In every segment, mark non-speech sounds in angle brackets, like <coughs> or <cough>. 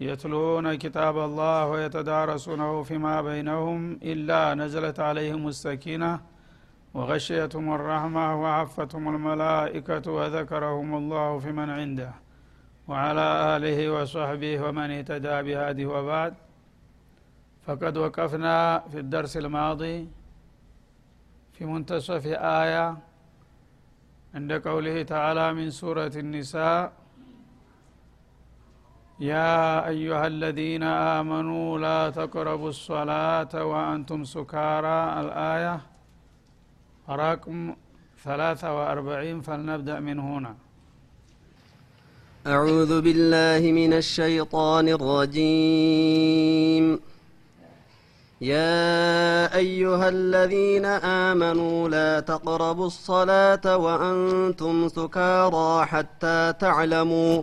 يتلون كتاب الله ويتدارسونه فيما بينهم إلا نزلت عليهم السكينة وغشيتهم الرحمة وعفتهم الملائكة وذكرهم الله في من عنده وعلى آله وصحبه ومن اهتدى بهذه وبعد. فقد وقفنا في الدرس الماضي في منتصف آية عند قوله تعالى من سورة النساء يا أيها الذين آمنوا لا تقربوا الصلاة وأنتم سكارى. الآية رقم ثلاثة وأربعين فلنبدأ من هنا. أعوذ بالله من الشيطان الرجيم. يا أيها الذين آمنوا لا تقربوا الصلاة وأنتم سكارى حتى تعلموا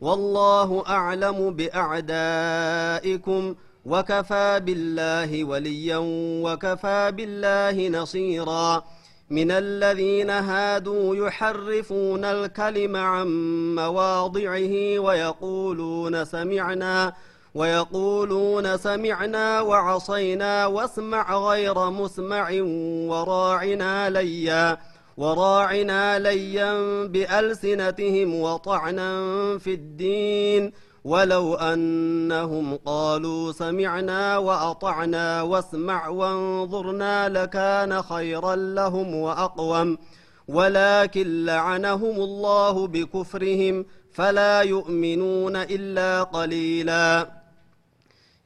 والله أعلم بأعدائكم وكفى بالله وليا وكفى بالله نصيرا. من الذين هادوا يحرفون الكلم عن مواضعه ويقولون سمعنا ويقولون سمعنا وعصينا واسمع غير مسمع وراعنا ليا. وراعنا ليا بألسنتهم وطعنا في الدين. ولو أنهم قالوا سمعنا وأطعنا واسمع وانظرنا لكان خيرا لهم وأقوم. ولكن لعنهم الله بكفرهم فلا يؤمنون إلا قليلا.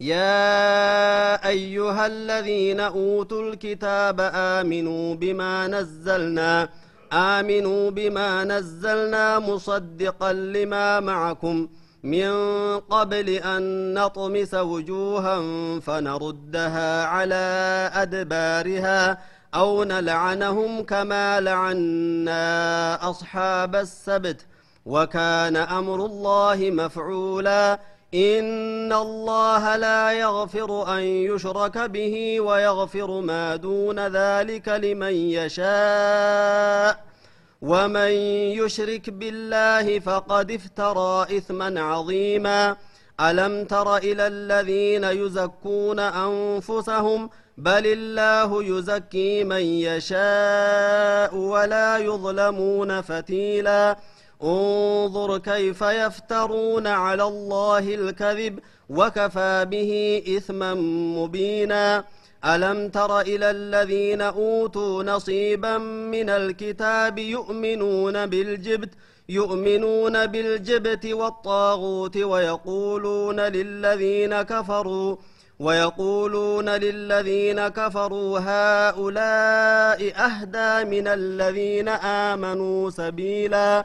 يا أيها الذين أوتوا الكتاب آمنوا بما نزلنا آمنوا بما نزلنا مصدقا لما معكم. من قبل أن نطمس وجوها فنردها على أدبارها أو نلعنهم كما لعنا أصحاب السبت. وكان أمر الله مفعولا. إن الله لا يغفر أن يشرك به ويغفر ما دون ذلك لمن يشاء ومن يشرك بالله فقد افترى إثما عظيما ألم تر إلى الذين يزكون أنفسهم بل الله يزكي من يشاء ولا يظلمون فتيلا انظر كيف يفترون على الله الكذب وكفى به إثما مبينا. ألم تر إلى الذين أوتوا نصيبا من الكتاب يؤمنون بالجبت يؤمنون بالجبت والطاغوت ويقولون للذين كفروا ويقولون للذين كفروا هؤلاء أهدى من الذين آمنوا سبيلا.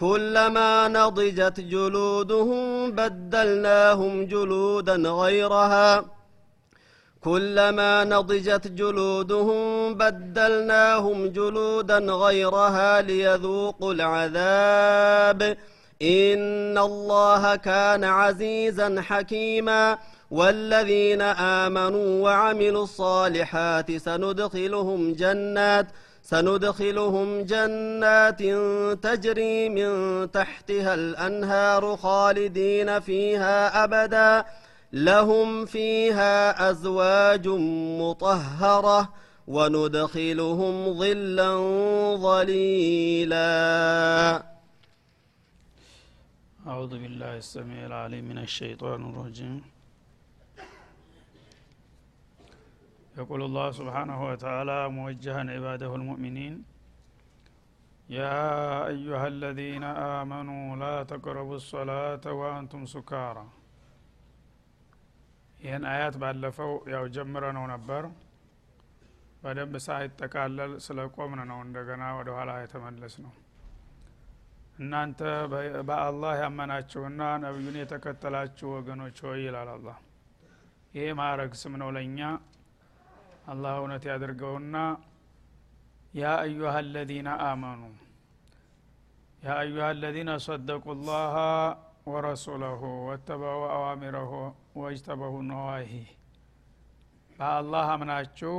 كلما نضجت جلودهم بدلناهم جلودا غيرها. كلما نضجت جلودهم بدلناهم جلودا غيرها ليذوقوا العذاب. إن الله كان عزيزا حكيما. والذين آمنوا وعملوا الصالحات سندخلهم جنات. سندخلهم جنات تجري من تحتها الأنهار خالدين فيها أبدا. لهم فيها أزواج مطهرة وندخلهم ظلا ظليلا. أعوذ بالله السميع العليم من الشيطان الرجيم. يقول الله سبحانه وتعالى موجها عباده المؤمنين يا أيها الذين آمنوا لا تقربوا الصلاة وأنتم سكارى ይህን አያት ባለፈው ያው ጀምረ ነው ነበር በደንብ ሳይጠቃለል ስለ ቆምን ነው እንደገና ወደ ኋላ የተመለስ ነው እናንተ በአላህ ያመናችሁና ነቢዩን የተከተላችሁ ወገኖች ሆይ ይላል አላህ ይህ ማዕረግ ስም ነው ለእኛ አላህ እውነት ያድርገውና ያ አዩሃ አለዚነ አመኑ። ያ አዩሃ አለዚነ ሰደቁ ላሀ ወረሱለሁ ወተበው አዋሚረሁ ወጅተበሁ ነዋሂ። በአላህ አምናችሁ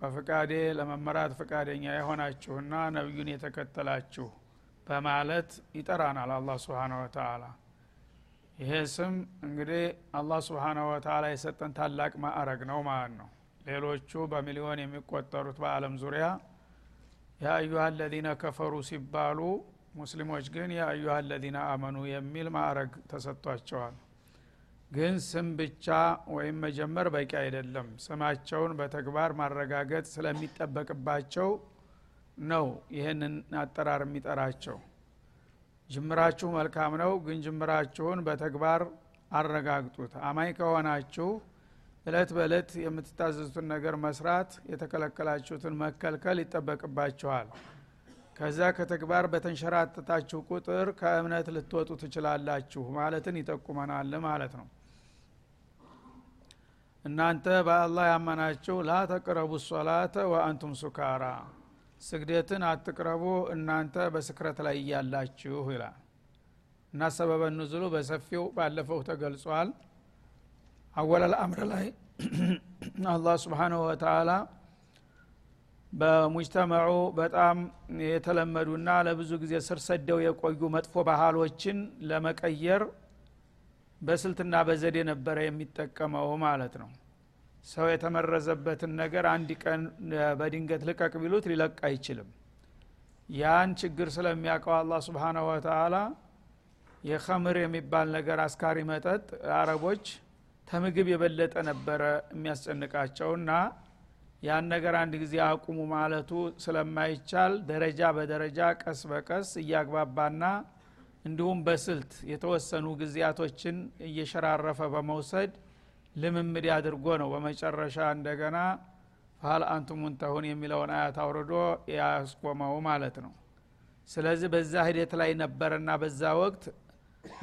በፍቃዴ ለመመራት ፍቃደኛ የሆናችሁና ነቢዩን የተከተላችሁ በማለት ይጠራናል አላህ ስብሓነ ወተአላ ይሄ ስም እንግዲህ አላህ ስብሓነ ወተአላ የሰጠን ታላቅ ማዕረግ ነው ማለት ነው ሌሎቹ በሚሊዮን የሚቆጠሩት በአለም ዙሪያ የአዩሃ አለዚነ ከፈሩ ሲባሉ ሙስሊሞች ግን የአዩሃ አለዚነ አመኑ የሚል ማዕረግ ተሰጥቷቸዋል። ግን ስም ብቻ ወይም መጀመር በቂ አይደለም። ስማቸውን በተግባር ማረጋገጥ ስለሚጠበቅባቸው ነው ይህንን አጠራር የሚጠራቸው። ጅምራችሁ መልካም ነው ግን ጅምራችሁን በተግባር አረጋግጡት። አማኝ ከሆናችሁ እለት በእለት የምትታዘዙትን ነገር መስራት የተከለከላችሁትን መከልከል ይጠበቅባችኋል። ከዛ ከተግባር በተንሸራተታችሁ ቁጥር ከእምነት ልትወጡ ትችላላችሁ ማለትን ይጠቁመናል ማለት ነው። እናንተ በአላህ ያመናችሁ ላ ተቅረቡ ሶላተ ወአንቱም ሱካራ ስግደትን አትቅረቡ እናንተ በስክረት ላይ እያላችሁ ይላል። እና ሰበበ ንዝሉ በሰፊው ባለፈው ተገልጿል አወለል አምር ላይ <clears throat> አላህ ስብሓንሁ ወተአላ በሙጅተመዑ በጣም የተለመዱና ለብዙ ጊዜ ስር ሰደው የቆዩ መጥፎ ባህሎችን ለመቀየር በስልትና በዘዴ ነበረ የሚጠቀመው ማለት ነው። ሰው የተመረዘበትን ነገር አንድ ቀን በድንገት ልቀቅ ቢሉት ሊለቅ አይችልም። ያን ችግር ስለሚያውቀው አላ ስብሓናሁ ወተአላ የኸምር የሚባል ነገር አስካሪ መጠጥ አረቦች ተምግብ የበለጠ ነበረ የሚያስጨንቃቸውና ያን ነገር አንድ ጊዜ አቁሙ ማለቱ ስለማይቻል ደረጃ በደረጃ ቀስ በቀስ እያግባባና እንዲሁም በስልት የተወሰኑ ጊዜያቶችን እየሸራረፈ በመውሰድ ልምምድ አድርጎ ነው። በመጨረሻ እንደገና ፋል አንቱም የሚለውን አያት አውርዶ ያስቆመው ማለት ነው። ስለዚህ በዛ ሂደት ላይ ነበረና በዛ ወቅት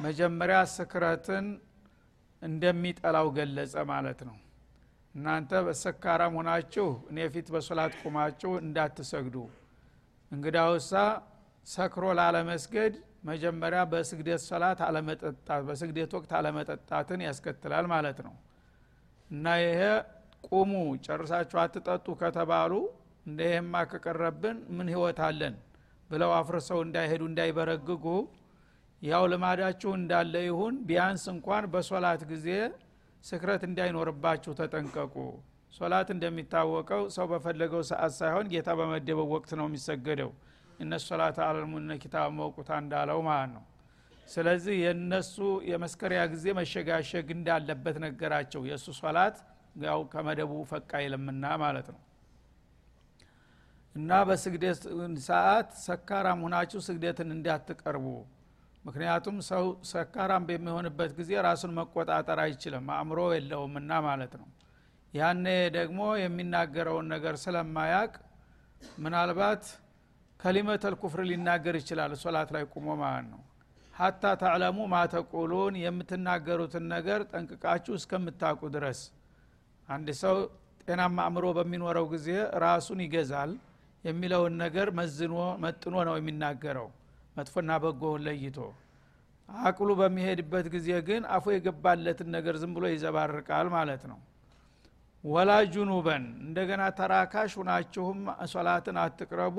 መጀመሪያ ስክረትን እንደሚጠላው ገለጸ ማለት ነው። እናንተ በሰካራም ሆናችሁ እኔ ፊት በሶላት ቁማችሁ እንዳትሰግዱ። እንግዳውሳ ሰክሮ ላለመስገድ መጀመሪያ በስግደት ሶላት አለመጠጣት በስግደት ወቅት አለመጠጣትን ያስከትላል ማለት ነው። እና ይሄ ቁሙ ጨርሳችሁ አትጠጡ ከተባሉ እንደ ይህማ ከቀረብን ምን ህይወት አለን ብለው አፍርሰው እንዳይሄዱ እንዳይበረግጉ ያው ልማዳችሁ እንዳለ ይሁን። ቢያንስ እንኳን በሶላት ጊዜ ስክረት እንዳይኖርባችሁ ተጠንቀቁ። ሶላት እንደሚታወቀው ሰው በፈለገው ሰዓት ሳይሆን ጌታ በመደበው ወቅት ነው የሚሰገደው። እነ ሶላት አለልሙነ ኪታብ መውቁታ እንዳለው ማለት ነው። ስለዚህ የእነሱ የመስከሪያ ጊዜ መሸጋሸግ እንዳለበት ነገራቸው። የእሱ ሶላት ያው ከመደቡ ፈቃ ይልምና ማለት ነው። እና በስግደት ሰዓት ሰካራም ሁናችሁ ስግደትን እንዳትቀርቡ ምክንያቱም ሰው ሰካራም በሚሆንበት ጊዜ ራሱን መቆጣጠር አይችልም አእምሮ የለውምና ማለት ነው። ያኔ ደግሞ የሚናገረውን ነገር ስለማያቅ ምናልባት ከሊመተል ኩፍር ሊናገር ይችላል ሶላት ላይ ቁሞ ማለት ነው። ሀታ ተዕለሙ ማተቁሉን የምትናገሩትን ነገር ጠንቅቃችሁ እስከምታውቁ ድረስ። አንድ ሰው ጤናማ አእምሮ በሚኖረው ጊዜ ራሱን ይገዛል የሚለውን ነገር መዝኖ መጥኖ ነው የሚናገረው መጥፎና በጎውን ለይቶ አቅሉ በሚሄድበት ጊዜ ግን አፉ የገባለትን ነገር ዝም ብሎ ይዘባርቃል ማለት ነው። ወላ ጁኑበን እንደገና ተራካሽ ሁናችሁም ሶላትን አትቅረቡ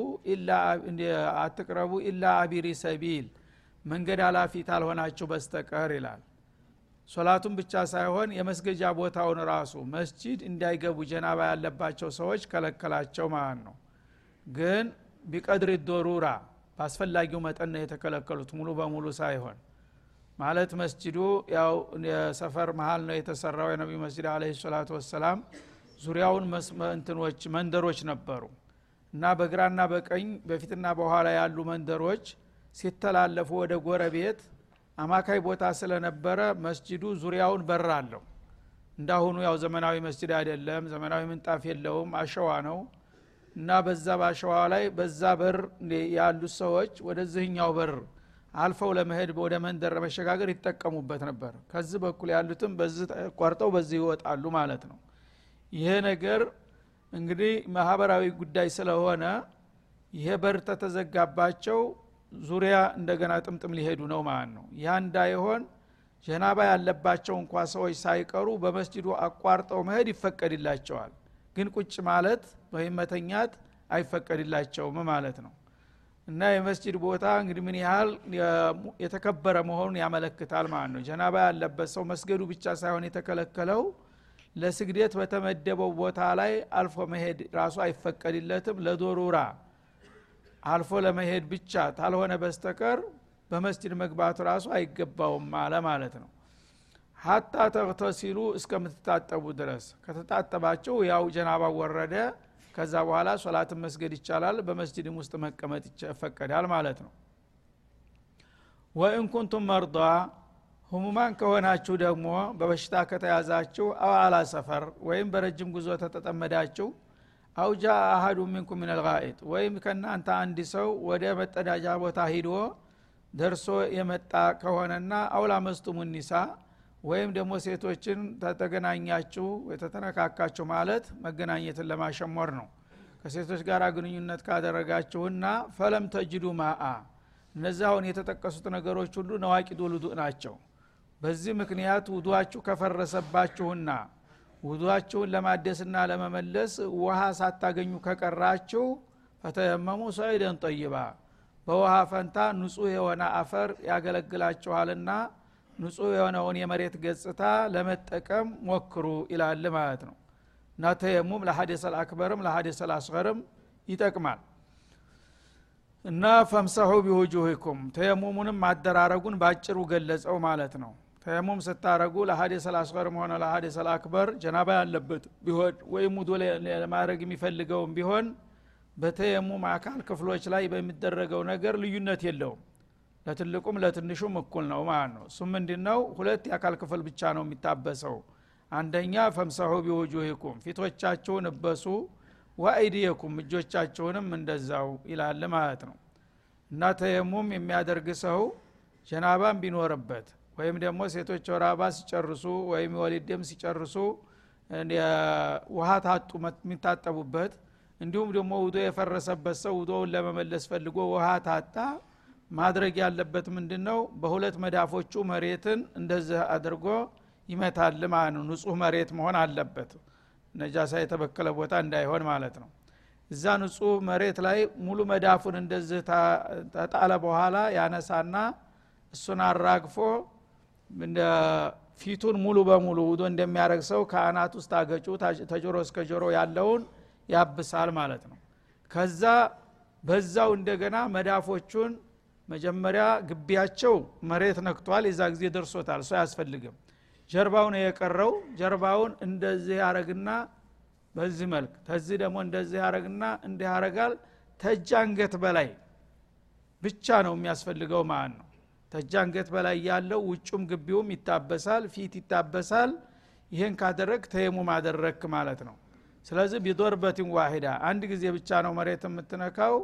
አትቅረቡ ኢላ አቢሪ ሰቢል መንገድ አላፊ ታልሆናችሁ በስተቀር ይላል። ሶላቱን ብቻ ሳይሆን የመስገጃ ቦታውን ራሱ መስጂድ እንዳይገቡ ጀናባ ያለባቸው ሰዎች ከለከላቸው ማለት ነው። ግን ቢቀድር ዶሩራ በአስፈላጊው መጠን ነው የተከለከሉት ሙሉ በሙሉ ሳይሆን። ማለት መስጅዱ ያው የሰፈር መሀል ነው የተሰራው የነቢ መስጅድ አለ ሰላቱ ወሰላም ዙሪያውን እንትኖች መንደሮች ነበሩ። እና በግራና በቀኝ በፊትና በኋላ ያሉ መንደሮች ሲተላለፉ ወደ ጎረቤት አማካይ ቦታ ስለነበረ መስጅዱ ዙሪያውን በር አለው። እንዳሁኑ ያው ዘመናዊ መስጅድ አይደለም ዘመናዊ ምንጣፍ የለውም አሸዋ ነው እና በዛ ባሸዋ ላይ በዛ በር ያሉት ሰዎች ወደዚህኛው በር አልፈው ለመሄድ ወደ መንደር ለመሸጋገር ይጠቀሙበት ነበር። ከዚህ በኩል ያሉትም በዚህ ቆርጠው በዚህ ይወጣሉ ማለት ነው። ይሄ ነገር እንግዲህ ማህበራዊ ጉዳይ ስለሆነ ይሄ በር ተተዘጋባቸው ዙሪያ እንደገና ጥምጥም ሊሄዱ ነው ማለት ነው። ያ እንዳይሆን ጀናባ ያለባቸው እንኳ ሰዎች ሳይቀሩ በመስጅዱ አቋርጠው መሄድ ይፈቀድላቸዋል። ግን ቁጭ ማለት ወይም መተኛት አይፈቀድላቸውም ማለት ነው። እና የመስጅድ ቦታ እንግዲህ ምን ያህል የተከበረ መሆኑን ያመለክታል ማለት ነው። ጀናባ ያለበት ሰው መስገዱ ብቻ ሳይሆን የተከለከለው ለስግደት በተመደበው ቦታ ላይ አልፎ መሄድ ራሱ አይፈቀድለትም። ለዶሩራ አልፎ ለመሄድ ብቻ ታልሆነ በስተቀር በመስጅድ መግባቱ ራሱ አይገባውም አለ ማለት ነው። ሀታ ተግተሲሉ እስከምትታጠቡ ድረስ ከተጣጠባቸው ያው ጀናባ ወረደ ከዛ በኋላ ሶላትን መስገድ ይቻላል በመስጅድም ውስጥ መቀመጥ ይፈቀዳል ማለት ነው። ወኢን ኩንቱም መርዷ ህሙማን ከሆናችሁ ደግሞ በበሽታ ከተያዛችሁ አው አላ ሰፈር ወይም በረጅም ጉዞ ተተጠመዳችሁ አውጃ አሀዱ ሚንኩም ምን ልጋኢጥ ወይም ከእናንተ አንድ ሰው ወደ መጠዳጃ ቦታ ሂዶ ደርሶ የመጣ ከሆነና አውላ መስጡሙ ኒሳ ወይም ደግሞ ሴቶችን ተተገናኛችሁ የተተነካካችሁ ማለት መገናኘትን ለማሸሞር ነው። ከሴቶች ጋር ግንኙነት ካደረጋችሁና ፈለም ተጅዱ ማአ እነዚህ የተጠቀሱት ነገሮች ሁሉ ነዋቂዱ ውዱእ ናቸው። በዚህ ምክንያት ውዱአችሁ ከፈረሰባችሁና ውዱአችሁን ለማደስና ለመመለስ ውሃ ሳታገኙ ከቀራችሁ ፈተየመሙ ሰዒደን ጠይባ በውሃ ፈንታ ንጹህ የሆነ አፈር ያገለግላችኋልና ንጹህ የሆነውን የመሬት ገጽታ ለመጠቀም ሞክሩ ይላል ማለት ነው። እና ተየሙም ለሀደሰል አክበርም ለሀደሰል አስገርም ይጠቅማል። እና ፈምሰሑ ቢውጁሂኩም ተየሙሙንም ማደራረጉን ባጭሩ ገለጸው ማለት ነው። ተየሙም ስታረጉ ለሀደሰል አስገርም ሆነ ለሀደሰል አክበር ጀናባ ያለበት ቢሆን ወይም ውዶ ለማድረግ የሚፈልገውም ቢሆን በተየሙም አካል ክፍሎች ላይ በሚደረገው ነገር ልዩነት የለውም ለትልቁም ለትንሹም እኩል ነው ማለት ነው። እሱም ምንድ ነው ሁለት የአካል ክፍል ብቻ ነው የሚታበሰው። አንደኛ ፈምሰሑ ቢውጁሂኩም ፊቶቻችሁን እበሱ ወአይዲየኩም እጆቻችሁንም እንደዛው ይላል ማለት ነው። እና ተየሙም የሚያደርግ ሰው ጀናባን ቢኖርበት ወይም ደግሞ ሴቶች ወራባ ሲጨርሱ ወይም የወሊድ ሲጨርሱ ውሃ ታጡ የሚታጠቡበት እንዲሁም ደግሞ ውዶ የፈረሰበት ሰው ውዶውን ለመመለስ ፈልጎ ውሃ ታጣ ማድረግ ያለበት ምንድን ነው በሁለት መዳፎቹ መሬትን እንደዚህ አድርጎ ይመታል ማለት ነው። ንጹህ መሬት መሆን አለበት። ነጃሳ የተበከለ ቦታ እንዳይሆን ማለት ነው። እዛ ንጹህ መሬት ላይ ሙሉ መዳፉን እንደዚህ ተጣለ በኋላ ያነሳና እሱን አራግፎ ፊቱን ሙሉ በሙሉ ውዶ እንደሚያደረግ ሰው ከአናት ውስጥ አገጩ ተጆሮ እስከ ጆሮ ያለውን ያብሳል ማለት ነው። ከዛ በዛው እንደገና መዳፎቹን መጀመሪያ ግቢያቸው መሬት ነክቷል የዛ ጊዜ ደርሶታል። እሱ አያስፈልግም። ጀርባውን የቀረው ጀርባውን እንደዚህ ያረግና በዚህ መልክ ተዚህ ደግሞ እንደዚህ ያረግና እንዲህ ያረጋል። ተጅ አንገት በላይ ብቻ ነው የሚያስፈልገው ማለት ነው። አንገት በላይ ያለው ውጩም ግቢውም ይታበሳል ፊት ይታበሳል። ይሄን ካደረግ ተየሙም አደረግክ ማለት ነው። ስለዚህ ቢዶርበትን ዋሂዳ አንድ ጊዜ ብቻ ነው መሬት የምትነካው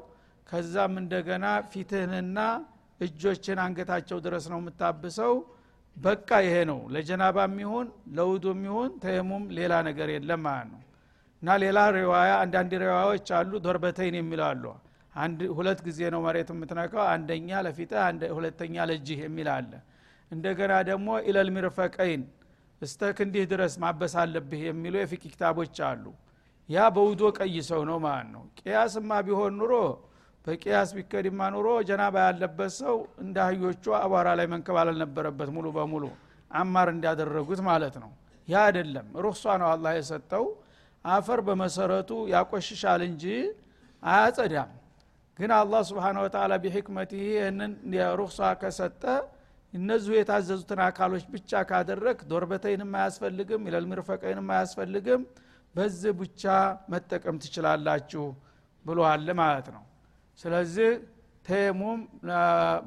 ከዛም እንደገና ፊትህንና እጆችን አንገታቸው ድረስ ነው የምታብሰው። በቃ ይሄ ነው። ለጀናባ የሚሆን ለውዱ የሚሆን ተየሙም ሌላ ነገር የለም ማለት ነው። እና ሌላ ሪዋያ አንዳንድ ሪዋያዎች አሉ ዶርበተይን የሚላሉ አንድ ሁለት ጊዜ ነው መሬት የምትነካው አንደኛ ለፊትህ ሁለተኛ ለእጅህ የሚል አለ። እንደገና ደግሞ ኢለል ሚርፈቀይን እስተ ክንዲህ ድረስ ማበስ አለብህ የሚሉ የፊቅ ክታቦች አሉ። ያ በውዶ ቀይ ሰው ነው ማለት ነው። ቅያስማ ቢሆን ኑሮ በቅያስ ቢከድማ ኑሮ ጀናባ ያለበት ሰው እንደ አህዮቹ አቧራ ላይ መንከባለል ነበረበት ሙሉ በሙሉ አማር እንዳደረጉት ማለት ነው። ያ አይደለም። ሩክሷ ነው አላህ የሰጠው። አፈር በመሰረቱ ያቆሽሻል እንጂ አያጸዳም። ግን አላህ ስብሓን ወተላ ቢሕክመት ይህንን ሩክሷ ከሰጠ እነዚሁ የታዘዙትን አካሎች ብቻ ካደረግ ዶርበተይንም አያስፈልግም ኢለልሚርፈቀይንም አያስፈልግም። በዚህ ብቻ መጠቀም ትችላላችሁ ብሏል ማለት ነው ስለዚህ ተየሙም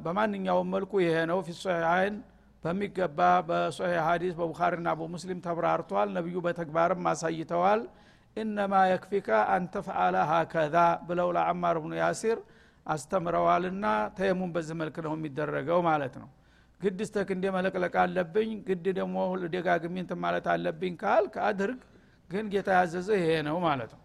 በማንኛውም መልኩ ይሄ ነው። ፊ ሶሒሐይን በሚገባ በሶሒሕ ሀዲስ በቡኻሪና በሙስሊም ተብራርቷል ነቢዩ በተግባርም አሳይተዋል። ኢነማ የክፊካ አንተፍዓለ ሀከዛ ብለው ለአማር ብኑ ያሲር አስተምረዋልና ተየሙም በዚህ መልክ ነው የሚደረገው ማለት ነው። ግድ እስተ ክንዴ መለቅለቅ አለብኝ ግድ ደግሞ ደጋግሚንት ማለት አለብኝ ካልክ አድርግ ግን ጌታ ያዘዘ ይሄ ነው ማለት ነው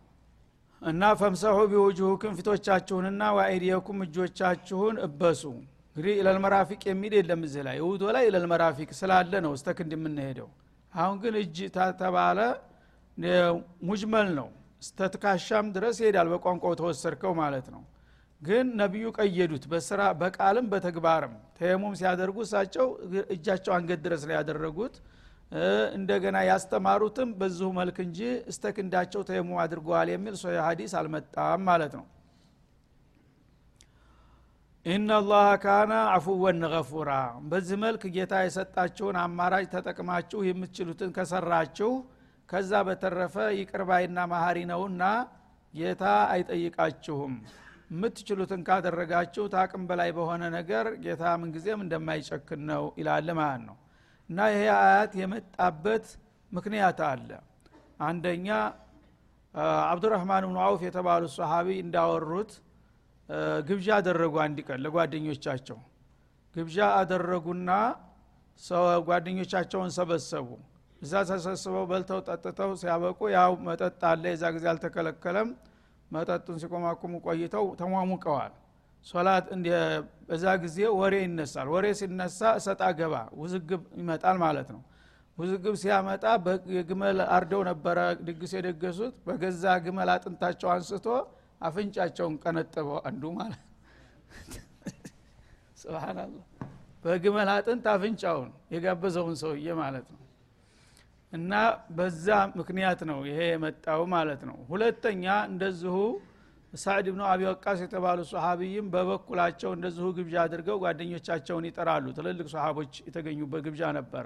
እና فامسحوا بوجوهكم ፊቶቻችሁንና وأيديكم እጆቻችሁን እበሱ። እንግዲህ إلى المرافق የሚል የለም እዚህ ላይ። ውዱ ላይ إلى المرافق ስላለ ነው እስተክ እንደምንሄደው አሁን ግን እጅ ተባለ مجمل ነው። እስተ ትካሻም ድረስ ይሄዳል በቋንቋው ከወሰድከው ማለት ነው። ግን ነቢዩ ቀየዱት በስራ በቃልም በተግባርም። ተየሙም ሲያደርጉ እሳቸው እጃቸው አንገት ድረስ ላይ ያደረጉት እንደገና ያስተማሩትም በዚሁ መልክ እንጂ እስተ ክንዳቸው ተየሙም አድርገዋል የሚል ሶ ሀዲስ አልመጣም ማለት ነው። إن الله كان عفوا غفورا። በዚህ መልክ ጌታ የሰጣችሁን አማራጭ ተጠቅማችሁ የምትችሉትን ከሰራችሁ ከዛ በተረፈ ይቅርባይና መሀሪ ነውና ጌታ አይጠይቃችሁም። የምትችሉትን ካደረጋችሁ ታቅም በላይ በሆነ ነገር ጌታ ምንጊዜም እንደማይጨክን ነው ይላል ማለት ነው እና ይሄ አያት የመጣበት ምክንያት አለ። አንደኛ አብዱራህማን ብኑ አውፍ የተባሉ ሰሃቢ እንዳወሩት ግብዣ አደረጉ አንድ ቀን ለጓደኞቻቸው። ግብዣ አደረጉና ጓደኞቻቸውን ሰበሰቡ። እዛ ተሰብስበው በልተው ጠጥተው ሲያበቁ ያው መጠጥ አለ። የዛ ጊዜ አልተከለከለም። መጠጡን ሲቆማቁሙ ቆይተው ተሟሙቀዋል። ሶላት በዛ ጊዜ ወሬ ይነሳል። ወሬ ሲነሳ እሰጣ ገባ ውዝግብ ይመጣል ማለት ነው። ውዝግብ ሲያመጣ የግመል አርደው ነበረ ድግስ የደገሱት። በገዛ ግመል አጥንታቸው አንስቶ አፍንጫቸውን ቀነጠበው አንዱ ማለት ስብናላህ በግመል አጥንት አፍንጫውን የጋበዘውን ሰውዬ ማለት ነው። እና በዛ ምክንያት ነው ይሄ የመጣው ማለት ነው። ሁለተኛ እንደዚሁ ሳዕድ ብኑ አቢ ወቃስ የተባሉ ሰሃቢይም በበኩላቸው እንደዚሁ ግብዣ አድርገው ጓደኞቻቸውን ይጠራሉ። ትልልቅ ሰሃቦች የተገኙበት ግብዣ ነበረ።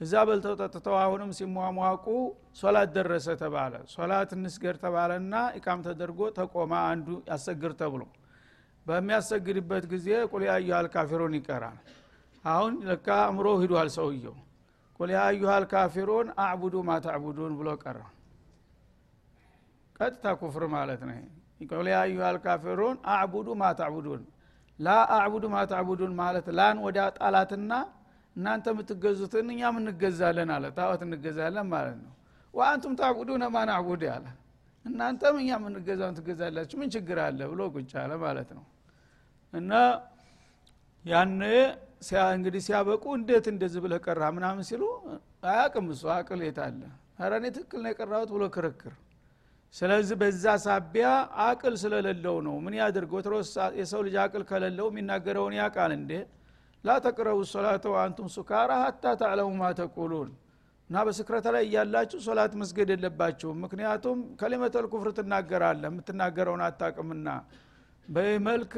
እዛ በልተው ጠጥተው አሁንም ሲሟሟቁ ሶላት ደረሰ ተባለ። ሶላት እንስገድ ተባለና ኢቃም ተደርጎ ተቆማ አንዱ ያሰግር ተብሎ በሚያሰግድበት ጊዜ ቁል ያዩሃል ካፊሩን ይቀራል። አሁን ለካ አእምሮ ሂዷል ሰውየው። ቁል ያዩሃል ካፊሩን አዕቡዱ ማ ተዕቡዱን ብሎ ቀራ ቀጥታ ኩፍር ማለት ነው ቁል ያዩሃል ካፊሩን አዕቡዱ ማ ላ አዕቡዱ ማ ማለት ላን ወደ ጣላትና እናንተ የምትገዙትን እኛም እንገዛለን አለ። ታወት እንገዛለን ማለት ነው። ወአንቱም ታዕቡዱነ ማ ያለ እናንተም እኛ የምንገዛውን ትገዛላችሁ ምን ችግር አለ ብሎ ቁጭ አለ ማለት ነው። እና ያነ እንግዲህ ሲያበቁ እንዴት እንደዚህ ብለ ቀራ ምናምን ሲሉ አያቅም እሱ አቅል የት አለ? ኧረ እኔ ትክክል ነው የቀራሁት ብሎ ክርክር ስለዚህ በዛ ሳቢያ አቅል ስለሌለው ነው። ምን ያድርግ? ወትሮ የሰው ልጅ አቅል ከሌለው የሚናገረውን ያቃል እንዴ? ላ ተቅረቡ ሶላተ ወአንቱም ሱካራ ሀታ ተዕለሙ ማ ተቁሉን። እና በስክረተ ላይ እያላችሁ ሶላት መስገድ የለባችሁም። ምክንያቱም ከሊመተል ኩፍር ትናገራለህ የምትናገረውን አታቅምና በዚህ መልክ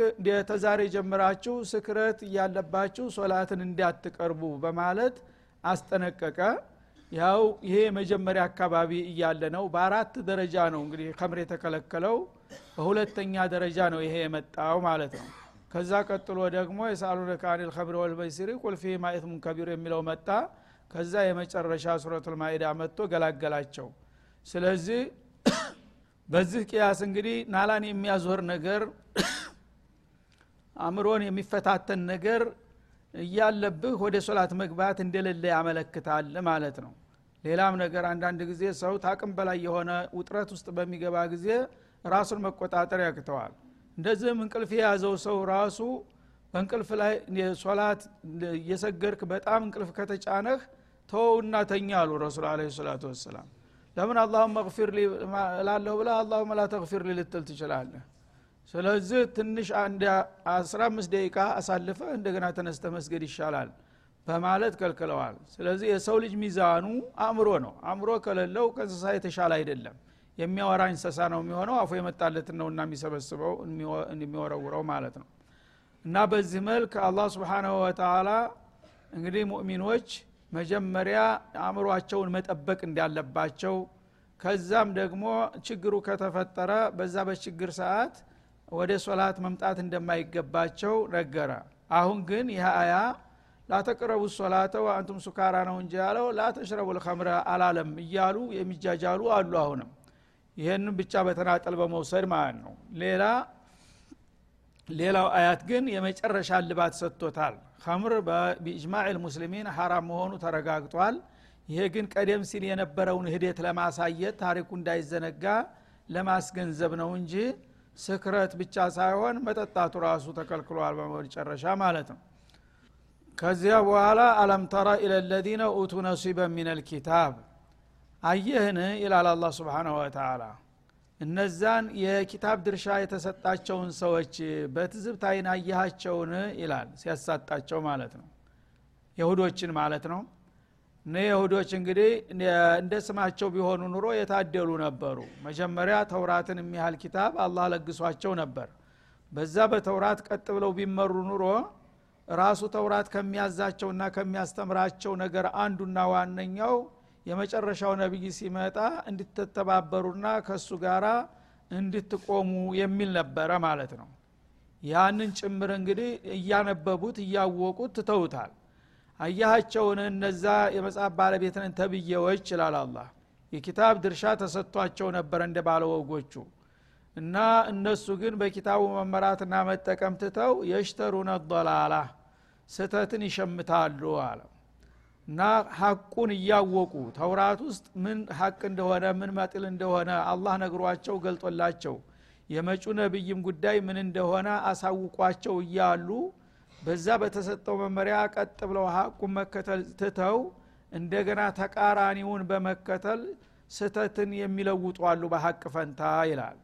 ተዛሬ ጀምራችሁ ስክረት እያለባችሁ ሶላትን እንዳትቀርቡ በማለት አስጠነቀቀ ያው ይሄ የመጀመሪያ አካባቢ እያለ ነው። በአራት ደረጃ ነው እንግዲህ ከምር የተከለከለው። በሁለተኛ ደረጃ ነው ይሄ የመጣው ማለት ነው። ከዛ ቀጥሎ ደግሞ የሳሉነከ አኒል ከምር ወልመይሲሪ ቁል ፊሂማ ኢትሙን ከቢር የሚለው መጣ። ከዛ የመጨረሻ ሱረቱል ማኢዳ መጥቶ ገላገላቸው። ስለዚህ <coughs> በዚህ ቅያስ እንግዲህ ናላን የሚያዞር ነገር <coughs> አእምሮን የሚፈታተን ነገር እያለብህ ወደ ሶላት መግባት እንደሌለ ያመለክታል ማለት ነው ሌላም ነገር አንዳንድ ጊዜ ሰው ታቅም በላይ የሆነ ውጥረት ውስጥ በሚገባ ጊዜ ራሱን መቆጣጠር ያቅተዋል። እንደዚህም እንቅልፍ የያዘው ሰው ራሱ በእንቅልፍ ላይ ሶላት እየሰገድክ በጣም እንቅልፍ ከተጫነህ ተወውና ተኛ አሉ ረሱል አለ ሰላቱ ወሰላም። ለምን አላሁመ እግፊር ላለሁ ብላ አላሁመ ላ ተግፊር ሊ ልትል ትችላለህ? ስለዚህ ትንሽ አንድ አስራ አምስት ደቂቃ አሳልፈ እንደገና ተነስተ መስገድ ይሻላል በማለት ከልክለዋል። ስለዚህ የሰው ልጅ ሚዛኑ አእምሮ ነው። አእምሮ ከሌለው ከእንስሳ የተሻለ አይደለም። የሚያወራ እንስሳ ነው የሚሆነው አፉ የመጣለትን ነው እና የሚሰበስበው የሚወረውረው ማለት ነው። እና በዚህ መልክ አላህ ስብሓናሁ ወተላ እንግዲህ ሙእሚኖች መጀመሪያ አእምሯቸውን መጠበቅ እንዳለባቸው ከዛም ደግሞ ችግሩ ከተፈጠረ በዛ በችግር ሰዓት ወደ ሶላት መምጣት እንደማይገባቸው ነገረ። አሁን ግን ይህ አያ ላተቅረቡ ሶላተ ወአንቱም ሱካራ ነው እንጂ ያለው ላተሽረቡ ልከምረ አላለም እያሉ የሚጃጃሉ አሉ አሁንም ይህንን ብቻ በተናጠል በመውሰድ ማለት ነው። ሌላ ሌላው አያት ግን የመጨረሻ ልባት ሰጥቶታል። ከምር በኢጅማዕ ልሙስሊሚን ሐራም መሆኑ ተረጋግጧል። ይሄ ግን ቀደም ሲል የነበረውን ሂደት ለማሳየት ታሪኩ እንዳይዘነጋ ለማስገንዘብ ነው እንጂ ስክረት ብቻ ሳይሆን መጠጣቱ ራሱ ተከልክሏል በመጨረሻ ማለት ነው ከዚያ በኋላ አለም ተራ ኢለ ለዚነ ኡቱ ነሲበ ሚን ልኪታብ አየህን? ይላል አላ ስብሓናሁ ወተላ እነዛን የኪታብ ድርሻ የተሰጣቸውን ሰዎች በትዝብት አይን አየሃቸውን? ይላል ሲያሳጣቸው ማለት ነው። የሁዶችን ማለት ነው። እነ የሁዶች እንግዲህ እንደ ስማቸው ቢሆኑ ኑሮ የታደሉ ነበሩ። መጀመሪያ ተውራትን የሚያህል ኪታብ አላህ ለግሷቸው ነበር። በዛ በተውራት ቀጥ ብለው ቢመሩ ኑሮ ራሱ ተውራት ከሚያዛቸውና ከሚያስተምራቸው ነገር አንዱና ዋነኛው የመጨረሻው ነቢይ ሲመጣ እንድትተባበሩና ከእሱ ጋር እንድትቆሙ የሚል ነበረ ማለት ነው። ያንን ጭምር እንግዲህ እያነበቡት እያወቁት ትተውታል። አያሃቸውን እነዛ የመጽሐፍ ባለቤትን ተብዬዎች ይላል አላህ። የኪታብ ድርሻ ተሰጥቷቸው ነበር እንደ ባለወጎቹ። እና እነሱ ግን በኪታቡ መመራትና መጠቀም ትተው የሽተሩነ ዶላላ ስተትን ይሸምታሉ አለ እና ሀቁን እያወቁ ተውራት ውስጥ ምን ሀቅ እንደሆነ ምን መጥል እንደሆነ አላህ ነግሯቸው ገልጦላቸው የመጩ ነብይም ጉዳይ ምን እንደሆነ አሳውቋቸው እያሉ በዛ በተሰጠው መመሪያ ቀጥ ብለው ሀቁን መከተል ትተው እንደገና ተቃራኒውን በመከተል ስተትን የሚለውጡ አሉ በሀቅ ፈንታ ይላል።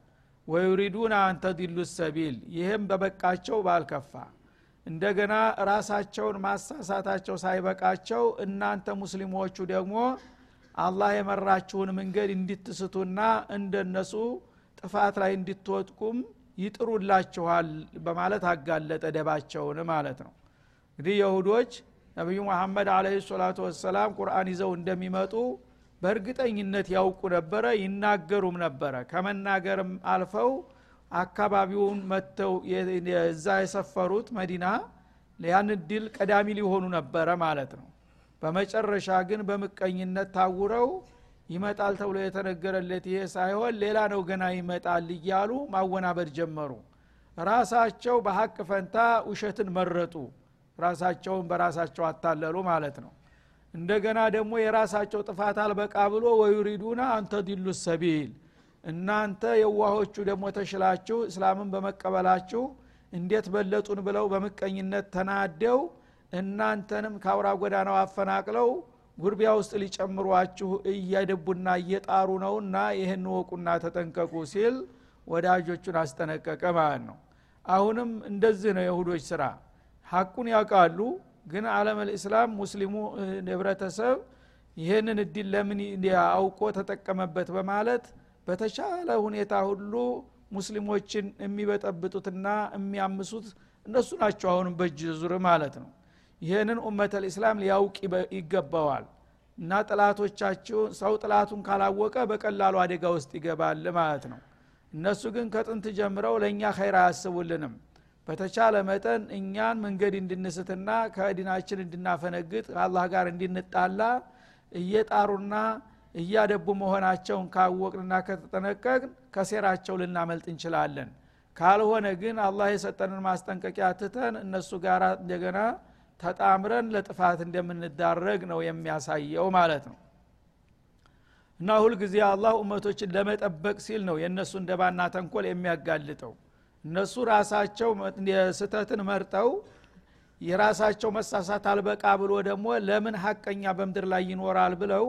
ወዩሪዱን አንተዲሉ ሰቢል ይህም በበቃቸው ባልከፋ እንደገና ራሳቸውን ማሳሳታቸው ሳይበቃቸው እናንተ ሙስሊሞቹ ደግሞ አላህ የመራችሁን መንገድ እንድትስቱና እንደነሱ ጥፋት ላይ እንድትወጥቁም ይጥሩላችኋል በማለት አጋለጠ ደባቸውን ማለት ነው። እንግዲህ የሁዶች ነቢዩ መሐመድ አለህ ሰላቱ ወሰላም ቁርአን ይዘው እንደሚመጡ በእርግጠኝነት ያውቁ ነበረ ይናገሩም ነበረ። ከመናገርም አልፈው አካባቢውን መጥተው እዛ የሰፈሩት መዲና ያን ድል ቀዳሚ ሊሆኑ ነበረ ማለት ነው። በመጨረሻ ግን በምቀኝነት ታውረው ይመጣል ተብሎ የተነገረለት ይሄ ሳይሆን ሌላ ነው ገና ይመጣል እያሉ ማወናበድ ጀመሩ። ራሳቸው በሀቅ ፈንታ ውሸትን መረጡ። ራሳቸውን በራሳቸው አታለሉ ማለት ነው። እንደገና ደግሞ የራሳቸው ጥፋት አልበቃ ብሎ ወዩሪዱና አንተዲሉ ሰቢል እናንተ የዋሆቹ ደግሞ ተሽላችሁ እስላምን በመቀበላችሁ እንዴት በለጡን ብለው በምቀኝነት ተናደው እናንተንም ከአውራ ጎዳናው አፈናቅለው ጉርቢያ ውስጥ ሊጨምሯችሁ እየደቡና እየጣሩ ነውና ይህን ወቁና ተጠንቀቁ ሲል ወዳጆቹን አስጠነቀቀ ማለት ነው። አሁንም እንደዚህ ነው የሁዶች ስራ። ሐቁን ያውቃሉ ግን አለም ልእስላም ሙስሊሙ ህብረተሰብ ይህንን እድል ለምን አውቆ ተጠቀመበት በማለት በተቻለ ሁኔታ ሁሉ ሙስሊሞችን የሚበጠብጡትና የሚያምሱት እነሱ ናቸው አሁንም በእጅ ዙር ማለት ነው። ይህንን ኡመት ልእስላም ሊያውቅ ይገባዋል እና ጥላቶቻችሁ ሰው ጥላቱን ካላወቀ በቀላሉ አደጋ ውስጥ ይገባል ማለት ነው። እነሱ ግን ከጥንት ጀምረው ለእኛ ኸይር አያስቡልንም። በተቻለ መጠን እኛን መንገድ እንድንስትና ከዲናችን እንድናፈነግጥ ከአላህ ጋር እንድንጣላ እየጣሩና እያደቡ መሆናቸውን ካወቅንና ከተጠነቀቅን ከሴራቸው ልናመልጥ እንችላለን። ካልሆነ ግን አላህ የሰጠንን ማስጠንቀቂያ ትተን እነሱ ጋር እንደገና ተጣምረን ለጥፋት እንደምንዳረግ ነው የሚያሳየው ማለት ነው። እና ሁልጊዜ አላህ ኡመቶችን ለመጠበቅ ሲል ነው የእነሱ እንደባና ተንኮል የሚያጋልጠው። እነሱ ራሳቸው ስህተትን መርጠው የራሳቸው መሳሳት አልበቃ ብሎ ደግሞ ለምን ሀቀኛ በምድር ላይ ይኖራል ብለው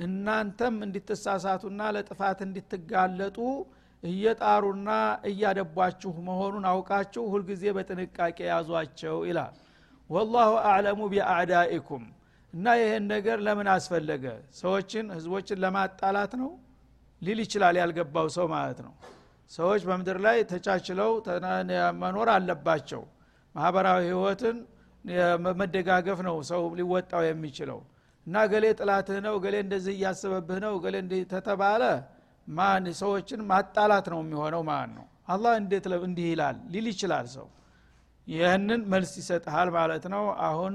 እናንተም እንድትሳሳቱና ለጥፋት እንድትጋለጡ እየጣሩና እያደቧችሁ መሆኑን አውቃችሁ ሁልጊዜ በጥንቃቄ ያዟቸው ይላል። ወላሁ አዕለሙ ቢአዕዳኢኩም። እና ይህን ነገር ለምን አስፈለገ? ሰዎችን ህዝቦችን ለማጣላት ነው? ሊል ይችላል ያልገባው ሰው ማለት ነው። ሰዎች በምድር ላይ ተቻችለው መኖር አለባቸው። ማህበራዊ ህይወትን መደጋገፍ ነው ሰው ሊወጣው የሚችለው እና ገሌ ጥላትህ ነው ገሌ እንደዚህ እያስበብህ ነው ገሌ ተተባለ። ማን? ሰዎችን ማጣላት ነው የሚሆነው ማለት ነው? አላህ እንዴት እንዲህ ይላል? ሊል ይችላል ሰው። ይህንን መልስ ይሰጥሃል ማለት ነው። አሁን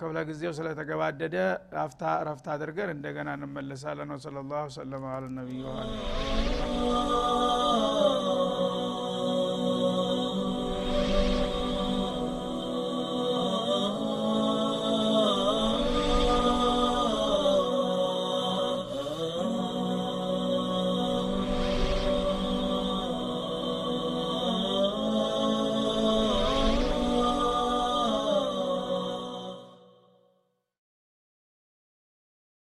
ክፍለ ጊዜው ስለተገባደደ ረፍታ ረፍታ አድርገን እንደገና እንመለሳለን። ወሰለ ላሁ ሰለማ አለ